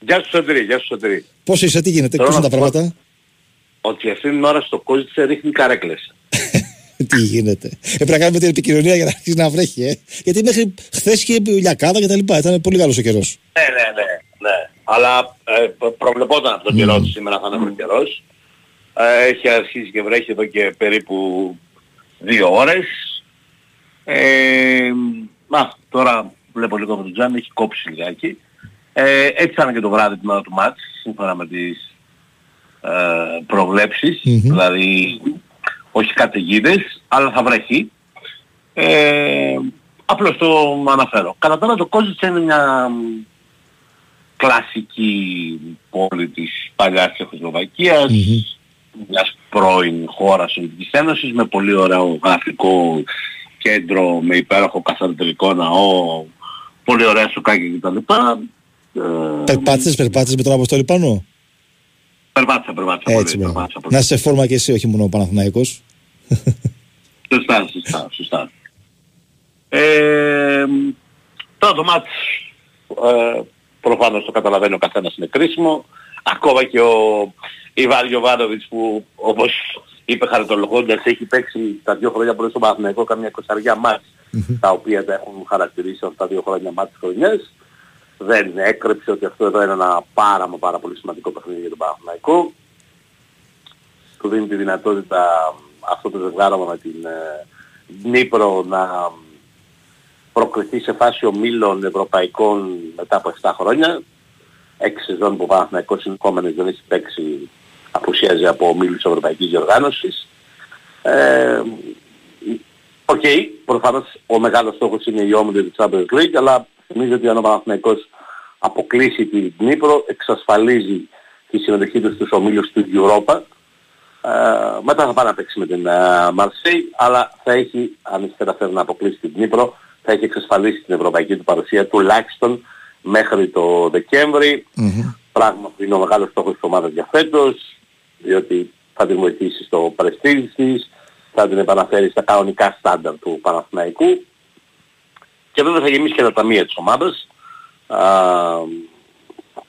Γεια σου Σωτηρή, γεια σου Σωτηρή. Πώς είσαι, τι γίνεται, πώς Θέλω είναι τα να σου πω πράγματα; Ότι αυτήν την ώρα στο Κόζιτσε ρίχνει καρέκλες. Τι γίνεται. Έπρεπε να κάνουμε την επικοινωνία για να αρχίσει να βρέχει, ε. Γιατί μέχρι χθες είχε λιακάδα κτλ. Ήταν πολύ καλός ο καιρός. Ναι, ναι, ναι, ναι. Αλλά ε, προ- προβλεπόταν από τον καιρό ότι σήμερα θα είναι mm. καιρός. Ε, έχει αρχίσει και βρέχει εδώ και περίπου δύο ώρες. Ε, μα, τώρα βλέπω λίγο με τον Τζάν, έχει κόψει λιγάκι. Ε, έτσι θα είναι και το βράδυ την ώρα του μάτς, σύμφωνα με τις ε, προβλέψεις. Δηλαδή, όχι καταιγίδες, αλλά θα βρέχει. Ε, απλώς το αναφέρω. Κατά τώρα το Κόζιτς είναι μια μ, κλασική πόλη της παλιάς Τσεχοσλοβακίας, μιας πρώην χώρας Σοβιετικής Ένωσης με πολύ ωραίο γραφικό κέντρο, με υπέροχο καθαροτελικό ναό, πολύ ωραία σοκάκια κτλ. Ε, Περπάτησες, περπάτησες με τον Αποστόλη πάνω; Περπάτησα, περπάτησα Έτσι, πολύ, μπράβο. περπάτησα πολύ. Να σε φόρμα και εσύ, όχι μόνο ο Παναθηναϊκός. Σωστά, σωστά, σωστά. Ε, τώρα το μάτς, ε, προφανώς το καταλαβαίνει ο καθένας είναι κρίσιμο. Ακόμα και ο Ιβάν Γιωβάνοβιτς που όπως είπε χαριτολογώντας έχει παίξει τα δύο χρόνια πολύ στο Παναθηναϊκό καμιά εικοσαριά μάτς τα οποία τα έχουν χαρακτηρίσει αυτά τα δύο χρόνια μάτς της χρονιάς. Δεν έκρυψε ότι αυτό εδώ είναι ένα πάρα μα πάρα πολύ σημαντικό παιχνίδι για τον Παναθηναϊκό. Του δίνει τη δυνατότητα αυτό το ζευγάρωμα με την ε, Νύπρο να προκριθεί σε φάση ομίλων ευρωπαϊκών μετά από 7 χρόνια. Έξι σεζόν που ο Παναθηναϊκός συνεχόμενες δεν έχει παίξει απουσίαζε από ομίλους ευρωπαϊκής διοργάνωσης. Ε, Οκ, προφανώς ο μεγάλος στόχος είναι οι όμιλοι του Champions League, αλλά θυμίζω ότι αν ο Παναθηναϊκός αποκλείσει την Ντνίπρο, εξασφαλίζει τη συμμετοχή του στους ομίλους του Europa. Ε, μετά θα πάει να παίξει με την ε, Μαρσέη, αλλά θα έχει, αν καταφέρει να αποκλείσει την Ντνίπρο, θα έχει εξασφαλίσει την ευρωπαϊκή του παρουσία τουλάχιστον μέχρι το Δεκέμβρη Πράγμα που είναι ο μεγάλος στόχος της ομάδας για φέτος, διότι θα την βοηθήσει στο πρεστίζ της, θα την επαναφέρει στα κανονικά στάνταρ του Παναθηναϊκού και βέβαια θα γεμίσει και τα ταμεία της ομάδας. Α,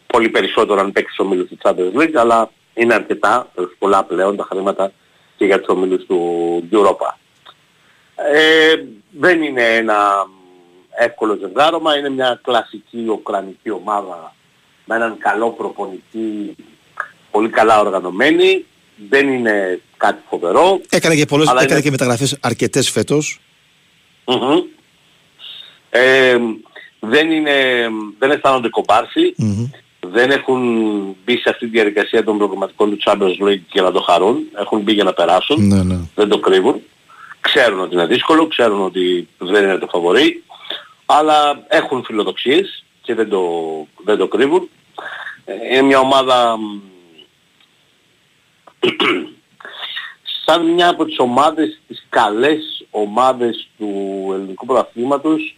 πολύ περισσότερο αν παίξει ο ομίλους του Champions League, αλλά είναι αρκετά, έχει πολλά πλέον τα χρήματα και για τους ομίλους του Europa. Ε, δεν είναι ένα εύκολο ζευγάρωμα, είναι μια κλασική ουκρανική ομάδα με έναν καλό προπονητή, πολύ καλά οργανωμένη. Δεν είναι κάτι φοβερό. Έκανε και, πολλές, Αλλά έκανε είναι- και μεταγραφές αρκετές φέτος. Μμμ. Ε, δεν, είναι, δεν αισθάνονται κομπάρσι. Δεν έχουν μπει σε αυτή τη διαδικασία των προγραμματικών του Champions League για να το χαρούν. Έχουν μπει για να περάσουν. Ναι, ναι. Δεν το κρύβουν. Ξέρουν ότι είναι δύσκολο, ξέρουν ότι δεν είναι το φαβορή. Αλλά έχουν φιλοδοξίες και δεν το, δεν το κρύβουν. Ε, Είναι μια ομάδα μ, σαν μια από τις ομάδες, τις καλές ομάδες του ελληνικού πρωταθλήματος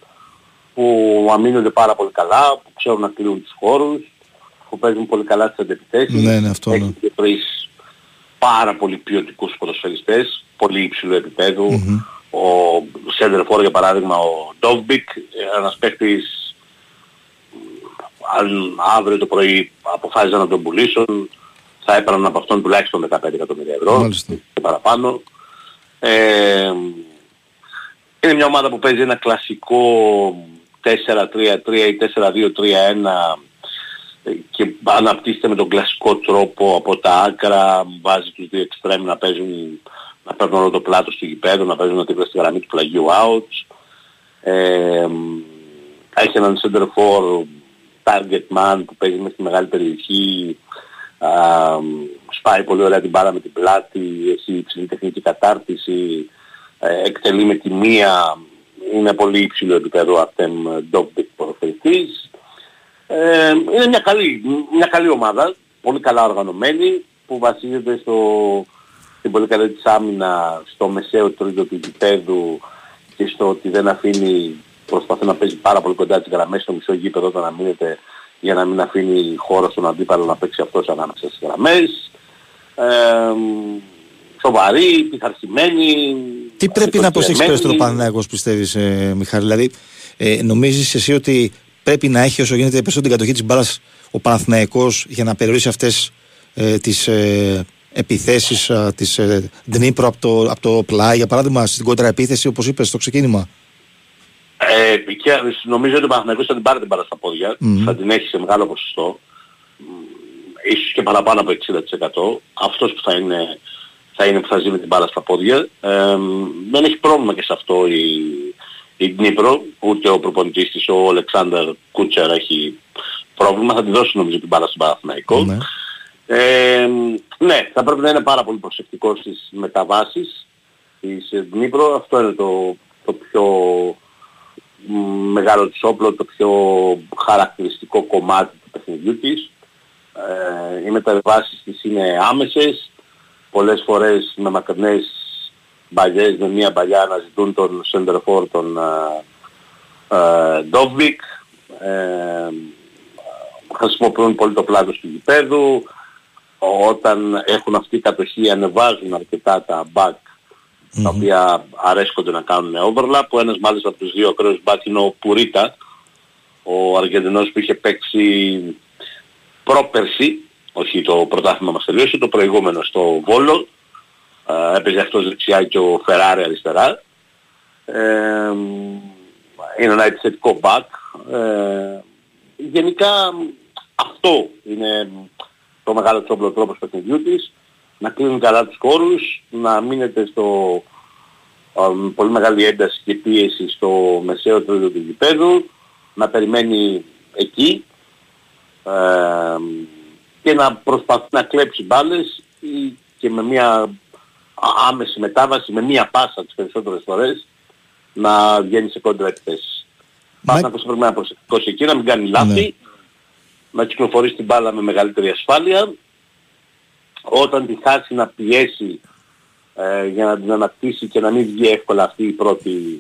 που αμήνονται πάρα πολύ καλά, που ξέρουν να κλείνουν τους χώρους, που παίζουν πολύ καλά τις αντεπιθέσεις. Ναι, ναι, αυτό, ναι. Έχει και τρεις πάρα πολύ ποιοτικούς ποδοσφαιριστές, πολύ υψηλού επίπεδου, ο σέντερ φορ για παράδειγμα ο Ντόβμπικ, ένας παίκτης αν αύριο το πρωί αποφάσισαν να τον πουλήσουν θα έπαιρναν από αυτόν τουλάχιστον 15 εκατομμύρια ευρώ Μάλιστα. και παραπάνω. Ε, είναι μια ομάδα που παίζει ένα κλασικό 4-3-3 ή 4-2-3-1 και αναπτύσσεται με τον κλασικό τρόπο από τα άκρα, βάζει τους δύο εξτρέμ να παίζουν, να παίρνουν όλο το πλάτος του γηπέδου, να παίζουν δίπλα στη γραμμή του πλαγίου out. Ε, έχει έναν center for target man που παίζει μέσα στη μεγάλη περιοχή, α, σπάει πολύ ωραία την μπάλα με την πλάτη, έχει υψηλή τεχνική κατάρτιση, ε, εκτελεί με τη μία, είναι πολύ υψηλό επίπεδο αυτέμ dog ποδοσφαιριστής. Ε, είναι μια καλή, μια καλή ομάδα, πολύ καλά οργανωμένη, που βασίζεται στο, στην πολύ καλή της άμυνα, στο μεσαίο τρίτο του γηπέδου και στο ότι δεν αφήνει, προσπαθεί να παίζει πάρα πολύ κοντά τις γραμμές στο μισό γήπεδο όταν αμήνεται για να μην αφήνει χώρο στον αντίπαλο να παίξει αυτός ανάμεσα στις γραμμές. Ε, σοβαρή, πειθαρχημένη. Τι πρέπει να προσέξεις αυτοκρατημένη. περισσότερο ο Παναθηναϊκός πιστεύεις ε, Μιχάλη, δηλαδή ε, νομίζεις εσύ ότι πρέπει να έχει όσο γίνεται περισσότερο την κατοχή της μπάλας ο Παναθηναϊκός για να περιορίσει αυτές ε, τις ε, επιθέσεις ε, της ε, Δνήπρο από το, από το πλάι για παράδειγμα στην κόντρα επίθεση όπως είπες στο ξεκίνημα; Ε, και νομίζω ότι ο Παναθηναϊκός θα την πάρει την μπάλα στα πόδια, Μμμ. θα την έχει σε μεγάλο ποσοστό, Μ, ίσως και παραπάνω από 60%. Αυτός που θα είναι, θα είναι που θα ζει με την μπάλα στα πόδια. Ε, δεν έχει πρόβλημα και σε αυτό η, η Δνήπρο, ούτε ο προπονητής της, ο Αλεξάνδρ Κούτσερ έχει πρόβλημα, θα τη δώσει νομίζω την μπάλα στον Παναθηναϊκό. Ναι. Ε, ναι, θα πρέπει να είναι πάρα πολύ προσεκτικός στις μεταβάσεις της ε, Δνήπρο. Αυτό είναι το, το πιο μ, μεγάλο της όπλο, το πιο χαρακτηριστικό κομμάτι του παιχνιδιού της. Ε, οι μεταβάσεις της είναι άμεσες, πολλές φορές με μακρινές μπαλιές, με μία μπαλιά να ζητούν τον Σεντερφόρ, τον ε, ε, Ντόβικ. Ε, χρησιμοποιούν πολύ το πλάτος του γηπέδου. Όταν έχουν αυτή η κατοχή ανεβάζουν αρκετά τα back τα οποία αρέσκονται να κάνουν overlap. Ο ένας μάλιστα από τους δύο ακραίους back είναι ο Πουρίτα, ο Αργεντινός που είχε παίξει πρόπερση, όχι το πρωτάθλημα μας τελείωσε, το προηγούμενο στο Βόλο. Ε, έπαιζε αυτός δεξιά και ο Φεράρι αριστερά. Ε, είναι ένα επιθετικό back. Ε, γενικά αυτό είναι το μεγάλο τσόμπλο τρόπος παιχνιδιού της. Να κλείνουν καλά τους χώρους, να μείνετε στο ε, πολύ μεγάλη ένταση και πίεση στο μεσαίο τρίτο του γηπέδου, να περιμένει εκεί ε, και να προσπαθεί να κλέψει μπάλες ή και με μια α- άμεση μετάβαση, με μια πάσα τις περισσότερες φορές, να βγαίνει σε κόντρα επιθέσεις. Πάντα να πρέπει να είναι προσεκτικός εκεί, να μην κάνει λάθη, να κυκλοφορήσει την μπάλα με μεγαλύτερη ασφάλεια. Όταν τη χάσει να πιέσει ε, για να την ανακτήσει και να μην βγει εύκολα αυτή η πρώτη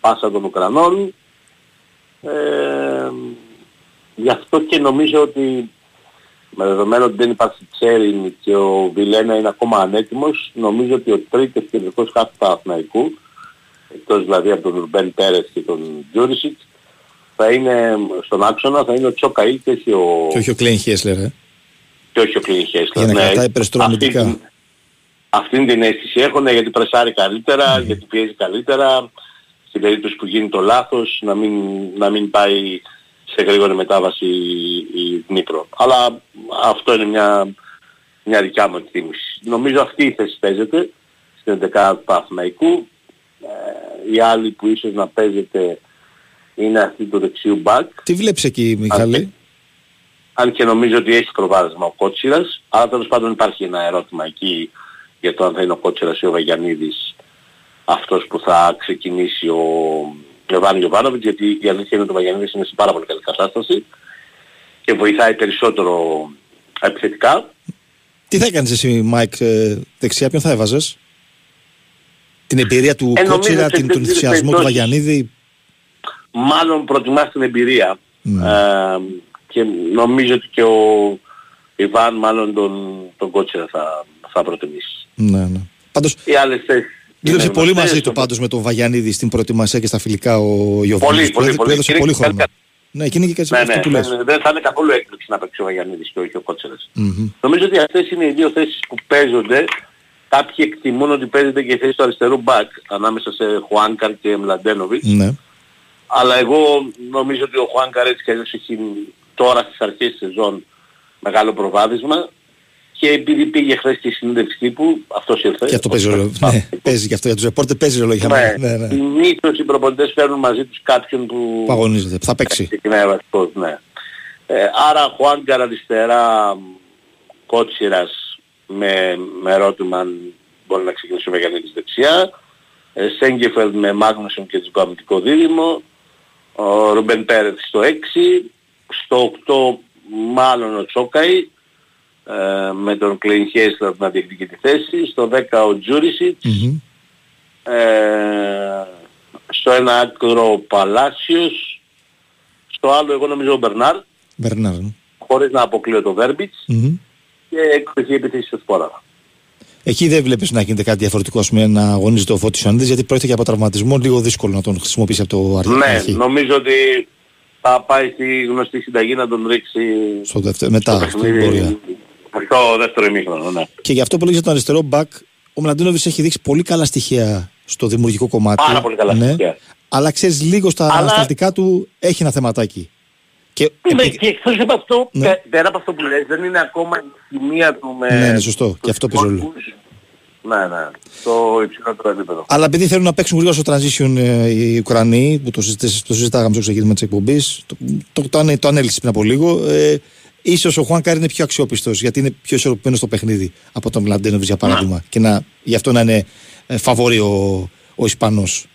πάσα των Ουκρανών. Ε, γι' αυτό και νομίζω ότι με δεδομένο ότι δεν υπάρχει Τσέριν και ο Βιλένα είναι ακόμα ανέτοιμος, νομίζω ότι ο τρίτος κεντρικός χάφ του Παναθηναϊκού, εκτός δηλαδή από τον Ρουμπέν Πέρες και τον Τζούρισιτς, θα είναι στον άξονα, θα είναι ο Τσόκαΐ και όχι ο, Και όχι ο Κλέιν Χέσλερ, ε. και όχι ο Κλίν Χέσλερ. Για να Ναι. κρατάει περισσότερο Αυτή αμυντικά. την- Αυτήν την αίσθηση έχουν γιατί πρεσάρει καλύτερα, Ναι. γιατί πιέζει καλύτερα. Στην περίπτωση που γίνει το λάθος να μην, να μην πάει σε γρήγορη μετάβαση η, η Δνήπρο. Αλλά αυτό είναι μια, μια δικιά μου εκτίμηση. Νομίζω αυτή η θέση παίζεται στην 11 του Παναθηναϊκού. Ε, η άλλη που ίσως να παίζεται είναι αυτή του δεξιού μπακ. Τι βλέπεις εκεί Μιχάλη; Αν και νομίζω ότι έχει προβάδισμα ο Κότσιρας, αλλά τέλος πάντων υπάρχει ένα ερώτημα εκεί για το αν θα είναι ο Κότσιρας ή ο Βαγιανίδης αυτός που θα ξεκινήσει ο Ιβάν Γιοβάνοβιτς, γιατί η αλήθεια είναι ότι ο Βαγιανίδης είναι σε πάρα πολύ καλή κατάσταση και βοηθάει περισσότερο επιθετικά. Τι θα έκανες εσύ Μάικ ε, δεξιά, ποιον θα έβαζες; Την εμπειρία του Ε, νομίζω Κότσιρα, σε την, τον τέτοιες ενθουσιασμό του περιπτώσεις- Βαγιανίδη; Μάλλον προτιμάς την εμπειρία Ναι. ε, και νομίζω ότι και ο Ιβάν μάλλον τον, τον Κότσιρα θα, θα προτιμήσει. Ναι, ναι. Πάντως Οι άλλες θέσεις, Δούλεψε Είναι πολύ γνωστές μαζί του στο- πάντως με τον Βαγιανίδη στην προετοιμασία και στα φιλικά ο Ιωβάνη. Πολύ, πολύ, που πολύ. έδωσε Και πολύ είναι χρόνο. καλή- Ναι, και είναι και κάτι Ναι, αυτό ναι, που λες. δεν, δεν θα είναι καθόλου έκπληξη να παίξει ο Βαγιανίδης και όχι ο Κότσερας. Μμμ. Νομίζω ότι αυτές είναι οι δύο θέσεις που παίζονται. Κάποιοι εκτιμούν ότι παίζεται και η θέση του αριστερού μπακ ανάμεσα σε Χουάνκαρ και Μλαντένοβιτς. Ναι. Αλλά εγώ νομίζω ότι ο Χουάνκαρ έτσι κι αλλιώς έχει τώρα στις αρχές της σεζόν μεγάλο προβάδισμα και επειδή πήγε χθες στη συνέντευξη τύπου, αυτός ήρθε. Και αυτό παίζει ρόλο. Ναι, παίζει και αυτό για τους ρεπόρτερ, παίζει ρόλο για Ναι, μένα. Ναι, ναι. συνήθως οι προπονητές φέρνουν μαζί τους κάποιον που Που αγωνίζεται, που θα παίξει. ξεκινάει βασικός, ναι. Ε, άρα Χουάνκαρ αριστερά, Κότσιρας με, με ερώτημα αν μπορεί να ξεκινήσει ο Μεγαλύτερης δεξιά. Ε, Σέγκεφελ με Μάγνουσον και το αμυντικό δίδυμο. Ο Ρουμπεν Πέρετς στο 6. Στο 8 μάλλον ο Τσόκαη ε, με τον Κλέιν Χέισλερ να διεκδικεί τη θέση. Στο 10 ο Τζούρισιτς. Μμμ. Ε, στο ένα άκρο ο Παλάσιος. Στο άλλο εγώ νομίζω ο Μπερνάρ Μπερνάρ. ναι. χωρίς να αποκλείω το Βέρμπιτς Μμμ. και εκπαιδευτική επιθέση στο Σπόρα. Εκεί δεν βλέπεις να γίνεται κάτι διαφορετικό ας πούμε, να αγωνίζεται ο Φώτης Ιωαννίδης γιατί πρόκειται και από τραυματισμό λίγο δύσκολο να τον χρησιμοποιήσει από το αρχή. Ναι, αρχή. νομίζω ότι θα πάει στη γνωστή συνταγή να τον ρίξει Στο δεύτερο, μετά στο στην παιχνίδι πορεία. Στο δεύτερο ημίχρονο. Ναι. Και γι' αυτό που λέγεις για τον αριστερό μπακ, ο Μλαντίνοβιτς έχει δείξει πολύ καλά στοιχεία στο δημιουργικό κομμάτι. Πάρα πολύ καλά ναι. στοιχεία. Αλλά ξέρεις λίγο στα Αλλά- ανασταλτικά του έχει ένα θεματάκι. Και Ναι, επί- και εκτός από αυτό, Ναι. πε- πέρα από αυτό που λες, δεν είναι ακόμα η σημεία του με... Ναι, ναι, σωστό. Και αυτό παίζει ρόλο. τους. Ναι, ναι, στο υψηλότερο επίπεδο. Αλλά επειδή θέλουν να παίξουν γρήγορα στο transition ε, οι Ουκρανοί, που το, συζητήσ- το συζητάγαμε στο ξεκίνημα της εκπομπής, το, το, το, ανε- το ανέλυσε πριν από λίγο, ε, ίσως ο Χουάν Κάρ είναι πιο αξιόπιστος, γιατί είναι πιο ισορροπημένος στο παιχνίδι από τον Μλαντένοβιτς για παράδειγμα. Και να, γι' αυτό να είναι ε, φαβορί ο, ο Ισπανός.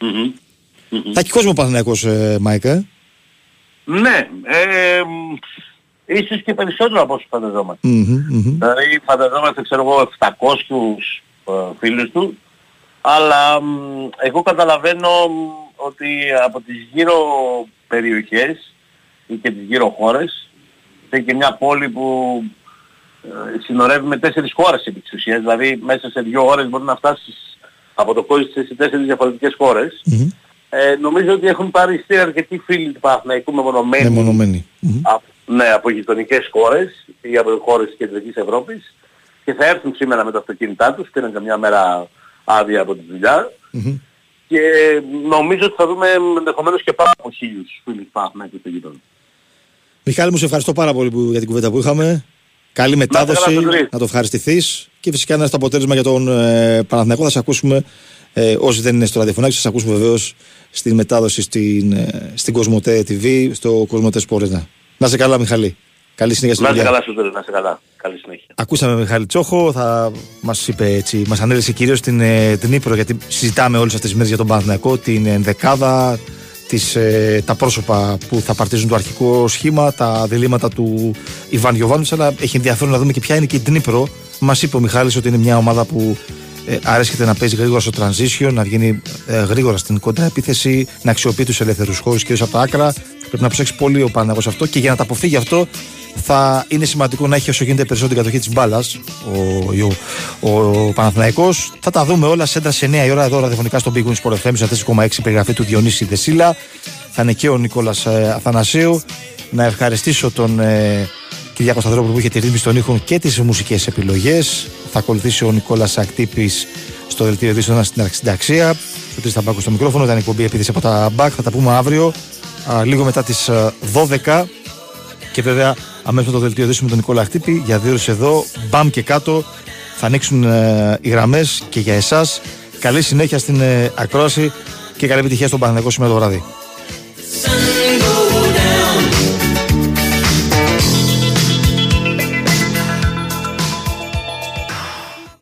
Μμμ. Θα έχει κόσμο ο Παναθηναϊκός, ε, Μάικ. ε; Ναι, ε, μ, ίσως και περισσότερο από όσους φανταζόμαστε. Μμμ, μμμ. Δηλαδή φανταζόμαστε ξέρω εγώ 700 ε, φίλους του αλλά μ, εγώ καταλαβαίνω μ, ότι από τις γύρω περιοχές ή και τις γύρω χώρες είναι και μια πόλη που ε, συνορεύει με τέσσερις χώρες επί της ουσίας δηλαδή μέσα σε δύο ώρες μπορεί να φτάσεις από το κόζι σε τέσσερις διαφορετικές χώρες Μμμ. ε, νομίζω ότι έχουν πάρει στήρι αρκετοί φίλοι του Παναθηναϊκού μεμονωμένοι Μεμονωμένη. Μμμ. Α, ναι, από γειτονικές χώρες ή από χώρες της Κεντρικής Ευρώπης και θα έρθουν σήμερα με τα αυτοκίνητά τους, πήραν καμιά μέρα άδεια από τη δουλειά Μμμ. και νομίζω ότι θα δούμε ενδεχομένως και πάνω από χίλιους φίλους Παναθηναϊκού στο γήπεδο. Μιχάλη μου, σε ευχαριστώ πάρα πολύ που, για την κουβέντα που είχαμε. Καλή καλά, μετάδοση, Σωτηρή. να το ευχαριστηθείς και φυσικά να είναι στο αποτέλεσμα για τον ε, Παναθηναϊκό. Θα σε ακούσουμε, ε, όσοι δεν είναι στο ραδιοφωνάκι, θα σε ακούσουμε βεβαίως στην μετάδοση στην, ε, στην Κοσμοτέ TV, στο Κοσμοτέ Σπορένα. Να σε καλά, Μιχαλή. Καλή συνέχεια στη Να είσαι δουλειά. καλά σου να είσαι καλά. Καλή συνέχεια. Ακούσαμε Μιχάλη Τσόχο, θα μας είπε έτσι, μας ανέλησε κυρίως την, ε, την Ήπειρο γιατί συζητάμε όλες αυτές τις μέρες για τον Παναθηναϊκό, την ενδεκάδα, τις, ε, τα πρόσωπα που θα παρτίζουν το αρχικό σχήμα, τα διλήμματα του Ιβάν Γιωβάνοβιτς, αλλά έχει ενδιαφέρον να δούμε και ποια είναι και η Νύπρο. Μας είπε ο Μιχάλης ότι είναι μια ομάδα που ε, αρέσκεται να παίζει γρήγορα στο transition, να βγαίνει ε, γρήγορα στην κοντρά επίθεση, να αξιοποιεί τους ελεύθερους χώρους κυρίως από τα άκρα. Πρέπει να προσέξει πολύ ο Παναγός αυτό και για να τα αποφύγει αυτό θα είναι σημαντικό να έχει όσο γίνεται περισσότερη κατοχή της μπάλας ο, ο, ο Παναθηναϊκός. Θα τα δούμε όλα σέντρα σε 9 η ώρα εδώ ραδιοφωνικά στο Big Wings Sport FM σε 4,6 περιγραφή του Διονύση Δεσίλα. Θα είναι και ο Νικόλας ε, Αθανασίου. Να ευχαριστήσω τον ε, Κυριάκο Σταυρόπουλο που είχε τη ρύθμιση των ήχων και τις μουσικές επιλογές. Θα ακολουθήσει ο Νικόλας Ακτύπης στο δελτίο ειδήσεων στην αρχισυνταξία. Ο Τρεις Ταμπάκου στο μικρόφωνο, ήταν η εκπομπή επίθεση από τα μπακ. Θα τα πούμε αύριο, α, λίγο μετά τις α, 12. Και βέβαια αμέσως με το δελτίο ειδήσεων με τον Νικόλα Ακτύπη. Για δύο ώρες εδώ, μπαμ και κάτω. Θα ανοίξουν ε, οι γραμμές και για εσάς. Καλή συνέχεια στην ε, ακρόαση και καλή επιτυχία στον Παναγενικό σήμερα το βράδυ.